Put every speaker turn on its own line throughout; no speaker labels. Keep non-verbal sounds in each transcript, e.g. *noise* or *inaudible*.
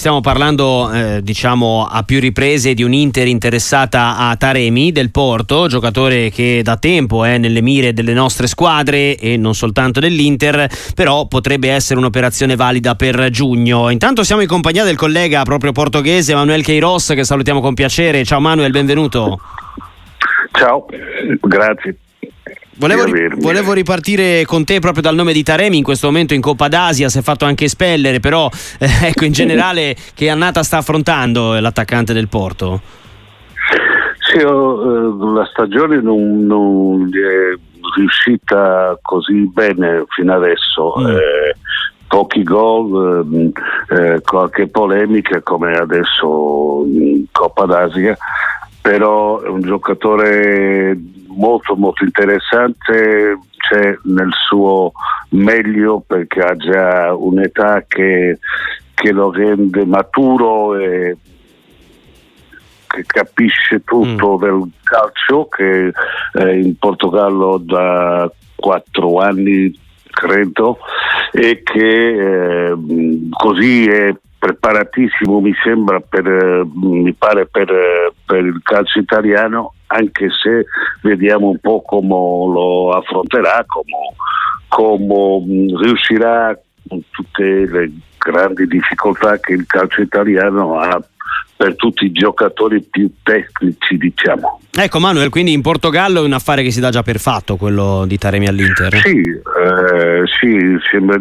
stiamo parlando eh, diciamo a più riprese di un Inter interessata a Taremi del Porto, giocatore che da tempo è nelle mire delle nostre squadre e non soltanto dell'Inter, però potrebbe essere un'operazione valida per giugno. Intanto siamo in compagnia del collega proprio portoghese Manuel Queiroz che salutiamo con piacere. Ciao Manuel, benvenuto.
Ciao, grazie.
Volevo, volevo, ripartire con te proprio dal nome di Taremi, in questo momento in Coppa d'Asia si è fatto anche espellere, però eh, *laughs* ecco in generale *laughs* che annata sta affrontando l'attaccante del Porto?
Sì, oh, la stagione non, non, è riuscita così bene fino adesso. Mm. Eh, pochi gol, eh, eh qualche polemica come adesso in Coppa d'Asia, però è un giocatore molto molto interessante, c'è nel suo meglio perché ha già un'età che, che lo rende maturo e che capisce tutto mm. del calcio che eh, in Portogallo da quattro anni credo e che eh, così è preparatissimo mi sembra per, mi pare per, per il calcio italiano anche se vediamo un po' come lo affronterà, come riuscirà con tutte le grandi difficoltà che il calcio italiano ha per tutti i giocatori più tecnici, diciamo.
Ecco Manuel, quindi in Portogallo è un affare che si dà già per fatto quello di Taremi all'Inter?
Sì, eh, sì sembra,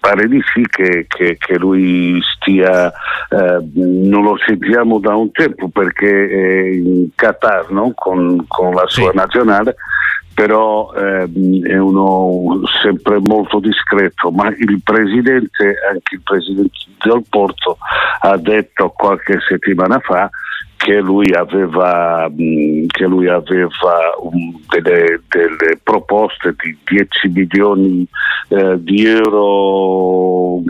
pare di sì che, che, che lui stia, eh, non lo sentiamo da un tempo perché è in Qatar no? con, con, la sua sì. nazionale però ehm, è uno sempre molto discreto, ma il presidente, anche il presidente del Porto, ha detto qualche settimana fa che lui aveva, che lui aveva um, delle, delle, proposte di 10 milioni eh, di euro,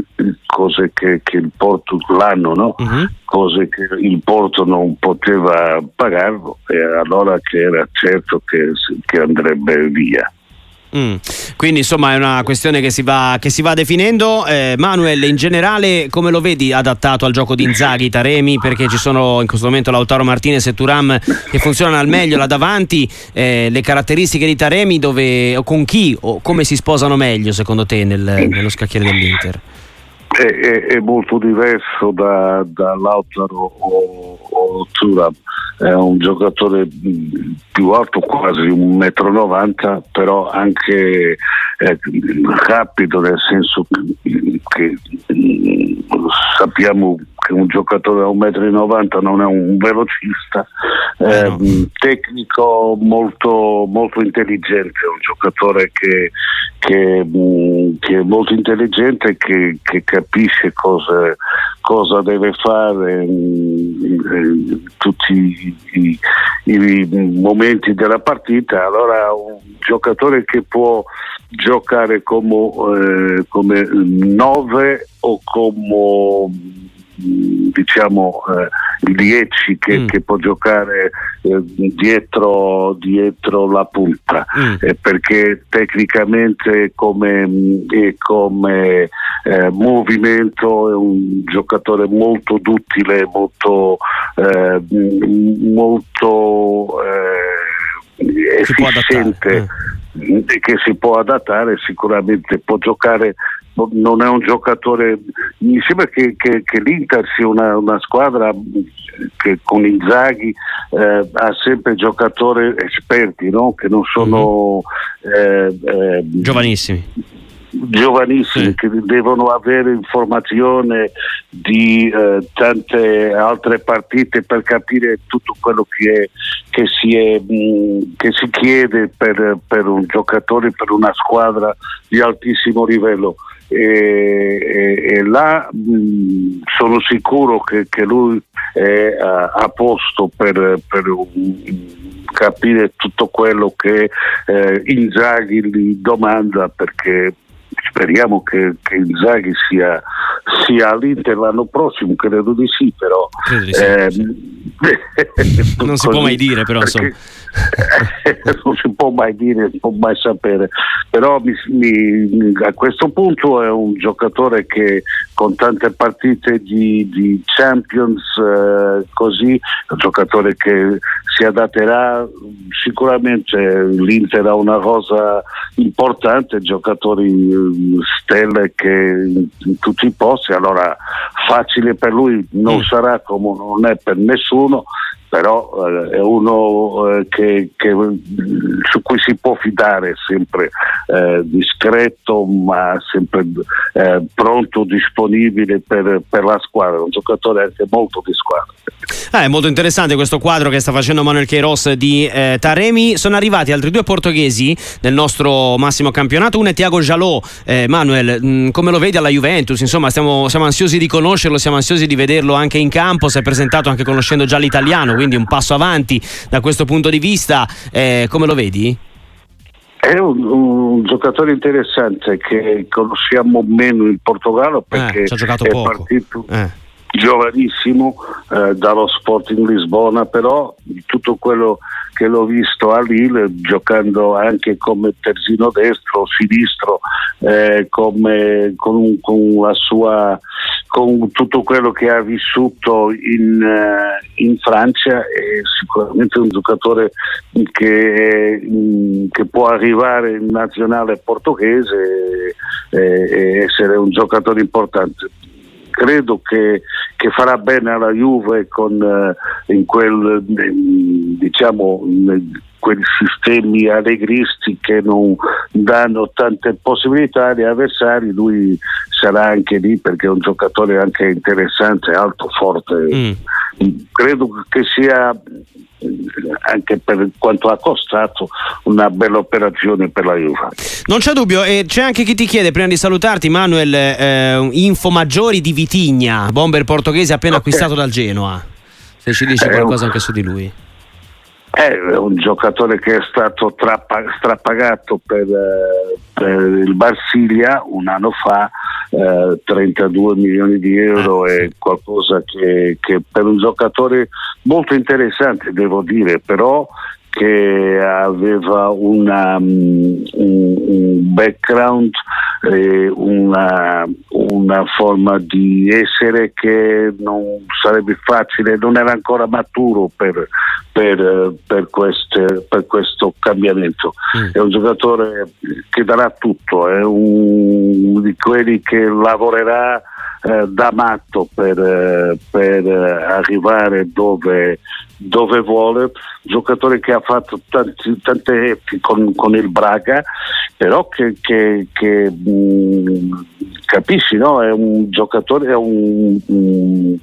cose che, che, il Porto l'anno, no? uh-huh. cose che il Porto non poteva pagarlo e allora che era certo che, che andrebbe via.
Mm. Quindi insomma è una questione che si va, che si va definendo. Eh, Manuel, in generale come lo vedi adattato al gioco di Inzaghi, Taremi? Perché ci sono in questo momento Lautaro Martinez e Turam che funzionano al meglio là davanti. Eh, le caratteristiche di Taremi dove, o con chi o come si sposano meglio secondo te nel, nello scacchiere dell'Inter?
È, è, è molto diverso da, da Lautaro o, o Turam è un giocatore più alto, quasi 1,90 m, però anche eh, rapido nel senso che, che sappiamo che un giocatore da 1,90 m non è un velocista, eh, no. tecnico molto, molto intelligente, un giocatore che, che, che è molto intelligente, che, che capisce cosa, cosa, deve fare in, in tutti i, i, momenti della partita. Allora un giocatore che può giocare come, eh, come 9 o come diciamo eh, il 10 che, mm. che, può giocare eh, dietro, dietro, la punta mm. eh, perché tecnicamente come, come eh, movimento è un giocatore molto duttile molto, eh, molto eh, efficiente che si può adattare sicuramente può giocare non è un giocatore mi sembra che, che, che l'Inter sia una, una, squadra che con Inzaghi eh, ha sempre giocatori esperti no? che non sono
mm-hmm. eh, eh, giovanissimi
giovanissimi sì. che devono avere informazione di eh, tante altre partite per capire tutto quello che, è, che, si, è, mh, che si, chiede per, per, un giocatore, per una squadra di altissimo livello. E, e, là mh, sono sicuro che, che lui è a, a posto per, per un, capire tutto quello che eh, Inzaghi gli domanda perché speriamo che, che Inzaghi sia, sia all'Inter l'anno prossimo, credo di sì, però di sì, eh, sì. *laughs*
non si può mai dire però
perché, *laughs* non si può mai dire, non si può mai sapere, però mi, mi, a questo punto è un giocatore che con tante partite di, di Champions eh, così, un giocatore che si adatterà sicuramente l'Inter ha una cosa importante, giocatori mm, stelle che in tutti i posti, allora facile per lui non mm. sarà come non è per nessuno, però eh, è uno eh, che, che, su cui si può fidare, sempre eh, discreto ma sempre eh, pronto, disponibile per, per, la squadra, un giocatore anche molto di squadra.
È molto interessante questo quadro che sta facendo Manuel Queiroz di eh, Taremi. Sono arrivati altri due portoghesi nel nostro massimo campionato, uno è Tiago Jalot. Eh, Manuel, mh, mm, come lo vedi alla Juventus? Insomma, stiamo, siamo ansiosi di conoscerlo, siamo ansiosi di vederlo anche in campo, si è presentato anche conoscendo già l'italiano quindi un passo avanti da questo punto di vista. Eh, come lo vedi?
È un, un, giocatore interessante che conosciamo meno in Portogallo eh, perché
eh, è
poco. partito eh. giovanissimo eh, dallo Sporting Lisbona, però tutto quello che l'ho visto a Lille giocando anche come terzino destro sinistro, eh, come, con, con, la sua, con tutto quello che ha vissuto in, uh, in Francia, è sicuramente un giocatore che, mm, che può arrivare in nazionale portoghese e, essere un giocatore importante. Credo che, che, farà bene alla Juve con, eh, in quel, diciamo, quei sistemi allegristi che non danno tante possibilità agli avversari, lui sarà anche lì perché è un giocatore anche interessante, alto, forte. Mm. Credo che sia anche per quanto ha costato una bella operazione per la Juve.
Non c'è dubbio, e c'è anche chi ti chiede prima di salutarti Manuel eh, info maggiori di Vitigna, bomber portoghese appena okay. acquistato dal Genoa. Se ci dici qualcosa anche su di lui.
È un giocatore che è stato trappa, strapagato per, eh, per, il Marsiglia un anno fa, eh, 32 milioni di euro, ah, è qualcosa che, che per un giocatore molto interessante, devo dire, però che aveva una, um, un, un, background, eh, una, una, forma di essere che non sarebbe facile, non era ancora maturo per, per, per, queste, per questo cambiamento. Mm. È un giocatore che darà tutto, è un di quelli che lavorerà eh, da matto per, eh, per eh, arrivare dove, dove, vuole, giocatore che ha fatto tanti, tante con, con il Braga, però che, che, che mh, mm, capisci, no? è un giocatore, è un, un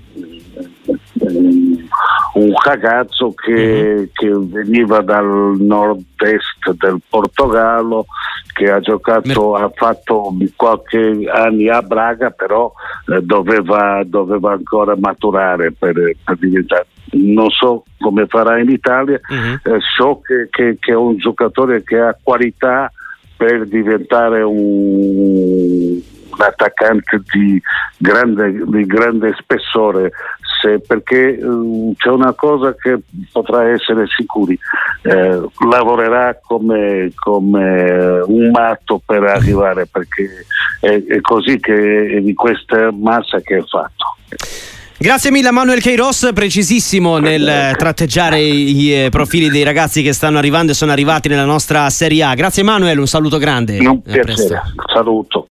un ragazzo che, mm-hmm. che, veniva dal nord-est del Portogallo, che ha giocato, ha fatto qualche anni a Braga, però eh, doveva, doveva, ancora maturare per, per, diventare. Non so come farà in Italia, mm-hmm. eh, so che, che, che, è un giocatore che ha qualità per diventare un, un attaccante di grande, di grande spessore se, perché uh, c'è una cosa che potrà essere sicuri, eh, lavorerà come, come, un matto per arrivare perché è, è così che è di questa massa che è fatto.
Grazie mille a Manuel Queiroz, precisissimo nel tratteggiare i eh, profili dei ragazzi che stanno arrivando e sono arrivati nella nostra Serie A. Grazie Manuel, un saluto grande.
Un piacere, saluto.